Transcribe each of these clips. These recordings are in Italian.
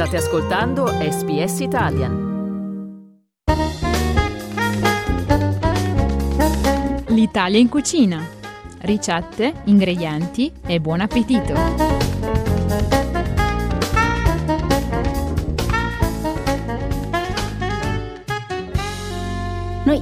State ascoltando SBS Italian. L'Italia in cucina. Ricette, ingredienti e buon appetito.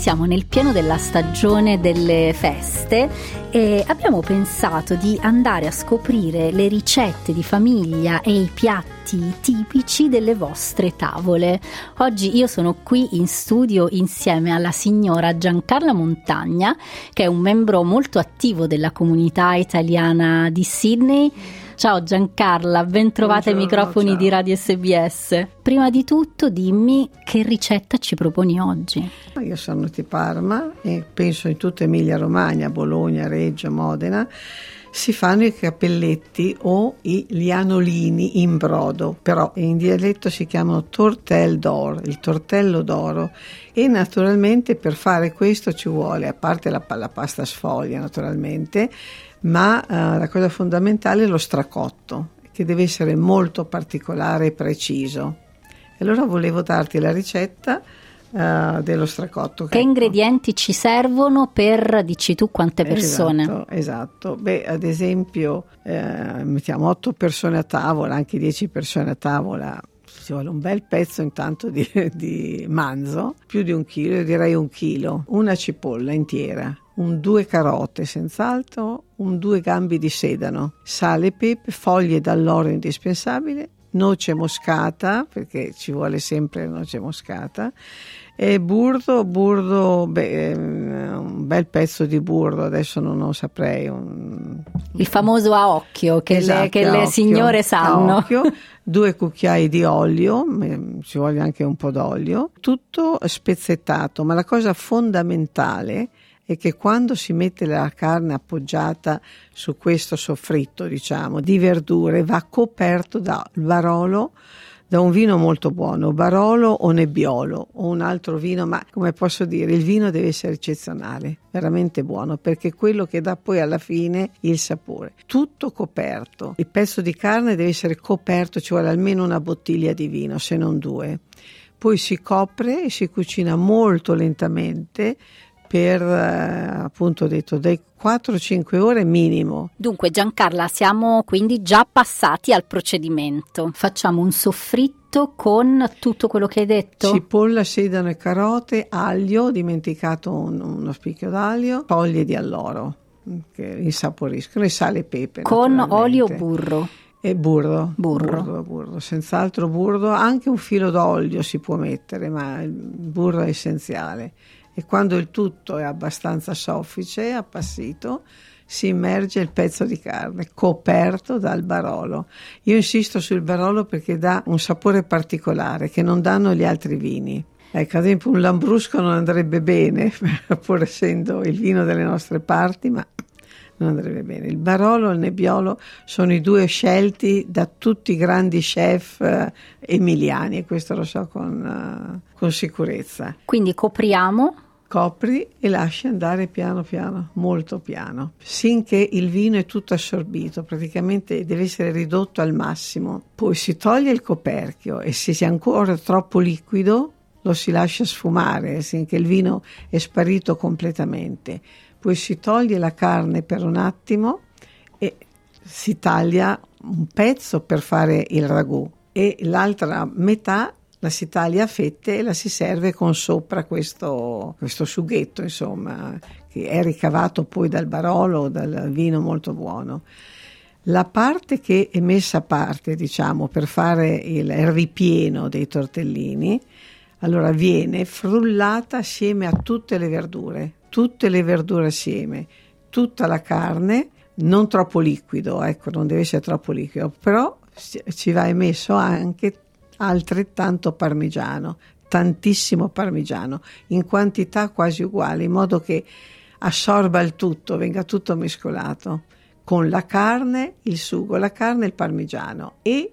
Siamo nel pieno della stagione delle feste e abbiamo pensato di andare a scoprire le ricette di famiglia e i piatti tipici delle vostre tavole. Oggi io sono qui in studio insieme alla signora Giancarla Montagna, che è un membro molto attivo della comunità italiana di Sydney Ciao Giancarla, ben trovata ai microfoni ciao. di Radio SBS. Prima di tutto dimmi che ricetta ci proponi oggi. Io sono di Parma e penso in tutta Emilia Romagna, Bologna, Reggio, Modena si fanno i cappelletti o gli anolini in brodo, però in dialetto si chiamano tortel d'oro, il tortello d'oro e naturalmente per fare questo ci vuole, a parte la, la pasta sfoglia naturalmente, ma uh, la cosa fondamentale è lo stracotto, che deve essere molto particolare e preciso. E allora volevo darti la ricetta uh, dello stracotto. Che ecco. ingredienti ci servono per, dici tu, quante persone? Esatto, esatto. Beh, ad esempio, eh, mettiamo 8 persone a tavola, anche 10 persone a tavola, ci vuole un bel pezzo intanto di, di manzo, più di un chilo, io direi un chilo, una cipolla intera, un due carote senz'altro, un due gambi di sedano, sale e pepe, foglie d'alloro indispensabile, noce moscata, perché ci vuole sempre noce moscata, e burdo, burdo, beh, un bel pezzo di burdo, adesso non lo saprei. Un... Il famoso a occhio che, esatto, le, che le occhio, signore sanno. Occhio, due cucchiai di olio, ci vuole anche un po' d'olio, tutto spezzettato, ma la cosa fondamentale è che quando si mette la carne appoggiata su questo soffritto, diciamo, di verdure, va coperto dal varolo da un vino molto buono, Barolo o Nebbiolo o un altro vino, ma come posso dire, il vino deve essere eccezionale, veramente buono, perché è quello che dà poi alla fine il sapore. Tutto coperto. Il pezzo di carne deve essere coperto, ci vuole almeno una bottiglia di vino, se non due. Poi si copre e si cucina molto lentamente per eh, appunto detto dai 4-5 ore minimo. Dunque Giancarla siamo quindi già passati al procedimento. Facciamo un soffritto con tutto quello che hai detto? Cipolla, sedano e carote, aglio, ho dimenticato un, uno spicchio d'aglio, foglie di alloro che insaporiscono e sale e pepe. Con olio o burro? E burro, burro. burro, burro, senz'altro burro, anche un filo d'olio si può mettere, ma il burro è essenziale e quando il tutto è abbastanza soffice, appassito, si immerge il pezzo di carne coperto dal barolo. Io insisto sul barolo perché dà un sapore particolare che non danno gli altri vini. Ecco, ad esempio un lambrusco non andrebbe bene, pur essendo il vino delle nostre parti, ma non andrebbe bene. Il Barolo e il Nebbiolo sono i due scelti da tutti i grandi chef eh, emiliani e questo lo so con, uh, con sicurezza. Quindi copriamo copri e lasci andare piano piano, molto piano, finché il vino è tutto assorbito, praticamente deve essere ridotto al massimo. Poi si toglie il coperchio e se è ancora troppo liquido lo si lascia sfumare finché il vino è sparito completamente. Poi si toglie la carne per un attimo e si taglia un pezzo per fare il ragù e l'altra metà la si taglia a fette e la si serve con sopra questo, questo sughetto, insomma, che è ricavato poi dal barolo, dal vino molto buono. La parte che è messa a parte, diciamo, per fare il ripieno dei tortellini, allora viene frullata assieme a tutte le verdure, tutte le verdure assieme, tutta la carne, non troppo liquido, ecco, non deve essere troppo liquido, però ci va emesso anche altrettanto parmigiano, tantissimo parmigiano, in quantità quasi uguali, in modo che assorba il tutto, venga tutto mescolato con la carne, il sugo, la carne e il parmigiano e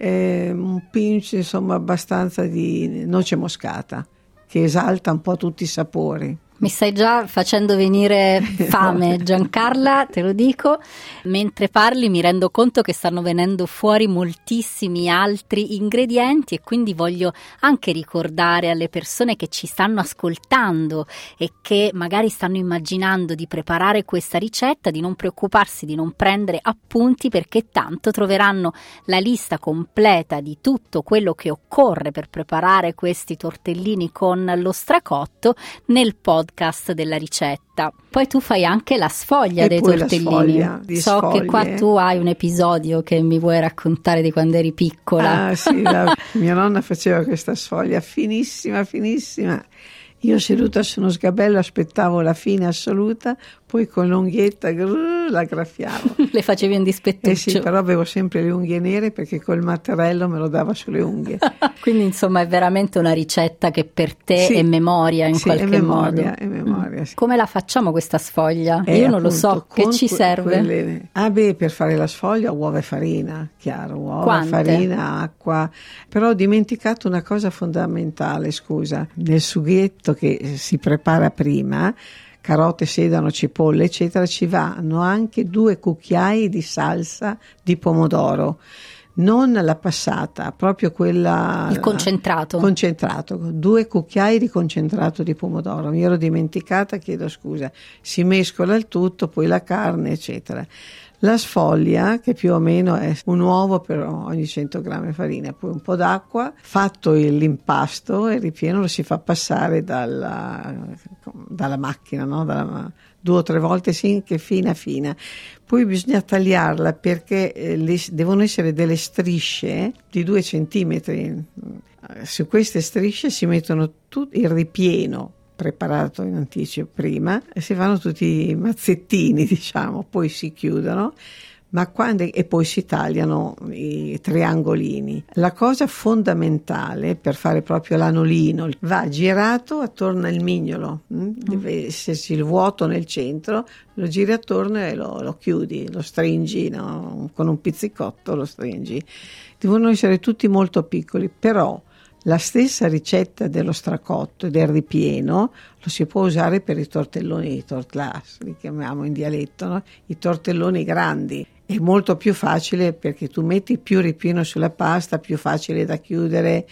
eh, un pinch insomma abbastanza di noce moscata che esalta un po' tutti i sapori. Mi stai già facendo venire fame, Giancarla, te lo dico. Mentre parli mi rendo conto che stanno venendo fuori moltissimi altri ingredienti e quindi voglio anche ricordare alle persone che ci stanno ascoltando e che magari stanno immaginando di preparare questa ricetta di non preoccuparsi di non prendere appunti perché tanto troveranno la lista completa di tutto quello che occorre per preparare questi tortellini con lo stracotto nel podcast podcast della ricetta. Poi tu fai anche la sfoglia e dei tortellini. Sfoglia, so sfoglie. che qua tu hai un episodio che mi vuoi raccontare di quando eri piccola. Ah sì, la, mia nonna faceva questa sfoglia finissima, finissima. Io seduta su uno sgabello aspettavo la fine assoluta, poi con l'unghietta grrr, la graffiavo. le facevi un dispettuccio. Eh sì, però avevo sempre le unghie nere perché col mattarello me lo dava sulle unghie. Quindi insomma è veramente una ricetta che per te sì, è memoria in sì, qualche è memoria, modo. È memoria, sì. Come la facciamo questa sfoglia? Eh, Io non appunto, lo so, che ci serve? Quelle... Ah beh, per fare la sfoglia uova e farina, chiaro, uova, Quante? farina, acqua. Però ho dimenticato una cosa fondamentale, scusa, nel sughetto che si prepara prima carote, sedano, cipolle, eccetera, ci vanno anche due cucchiai di salsa di pomodoro. Non la passata, proprio quella. Il concentrato. Concentrato, due cucchiai di concentrato di pomodoro. Mi ero dimenticata, chiedo scusa. Si mescola il tutto, poi la carne, eccetera. La sfoglia, che più o meno è un uovo per ogni 100 grammi di farina, poi un po' d'acqua, fatto l'impasto e il ripieno lo si fa passare dalla, dalla macchina, no? dalla, due o tre volte finché fina fina. Poi bisogna tagliarla perché eh, le, devono essere delle strisce di due centimetri. Su queste strisce si mettono tutto il ripieno preparato in anticipo prima e si fanno tutti i mazzettini, diciamo, poi si chiudono ma quando, e poi si tagliano i triangolini. La cosa fondamentale per fare proprio l'anolino va girato attorno al mignolo, mm? deve esserci il vuoto nel centro, lo giri attorno e lo, lo chiudi, lo stringi no? con un pizzicotto, lo stringi. Devono essere tutti molto piccoli, però la stessa ricetta dello stracotto e del ripieno lo si può usare per i tortelloni di tortlas, li chiamiamo in dialetto, no? i tortelloni grandi. È molto più facile perché tu metti più ripieno sulla pasta, più facile da chiudere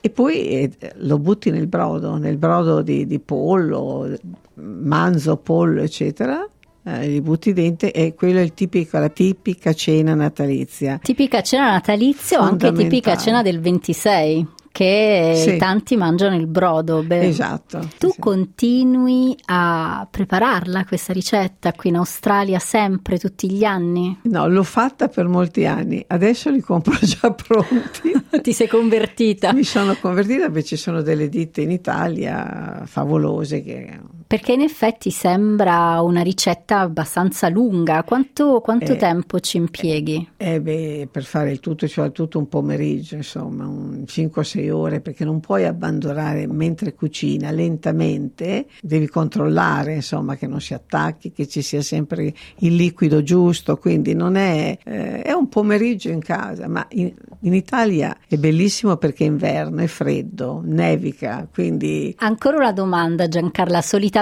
e poi eh, lo butti nel brodo, nel brodo di, di pollo, manzo, pollo, eccetera, eh, li butti dentro e quello è tipico, la tipica cena natalizia. Tipica cena natalizia o anche tipica cena del 26? Che Sì. tanti mangiano il brodo. Beh, Esatto. Tu sì. continui a prepararla questa ricetta qui in Australia sempre, tutti gli anni? No, l'ho fatta per molti anni, adesso li compro già pronti. Ti sei convertita? Mi sono convertita perché ci sono delle ditte in Italia favolose che Perché in effetti sembra una ricetta abbastanza lunga. Quanto, quanto Eh, tempo ci impieghi? Eh beh, per fare il tutto ci vuole tutto un pomeriggio, insomma, un 5-6 ore, perché non puoi abbandonare mentre cucina lentamente, devi controllare, insomma, che non si attacchi, che ci sia sempre il liquido giusto, quindi non è, eh, è un pomeriggio in casa, ma in, in Italia è bellissimo perché è inverno, è freddo, nevica, quindi Ancora una domanda Giancarla, solitamente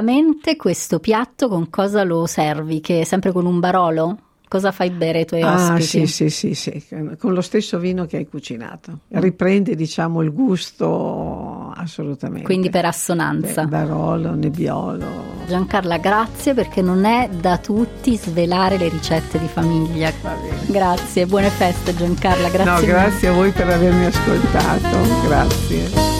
questo piatto con cosa lo servi? Che è sempre con un barolo? Cosa fai bere ai tuoi Ah, ospiti? sì, sì, sì, sì, con lo stesso vino che hai cucinato. Riprende, diciamo, il gusto assolutamente. Quindi per assonanza. Beh, Barolo, Nebbiolo. Giancarla, grazie perché non è da tutti svelare le ricette di famiglia. Grazie, buone feste Giancarla, grazie. no, grazie a voi per avermi ascoltato. Grazie.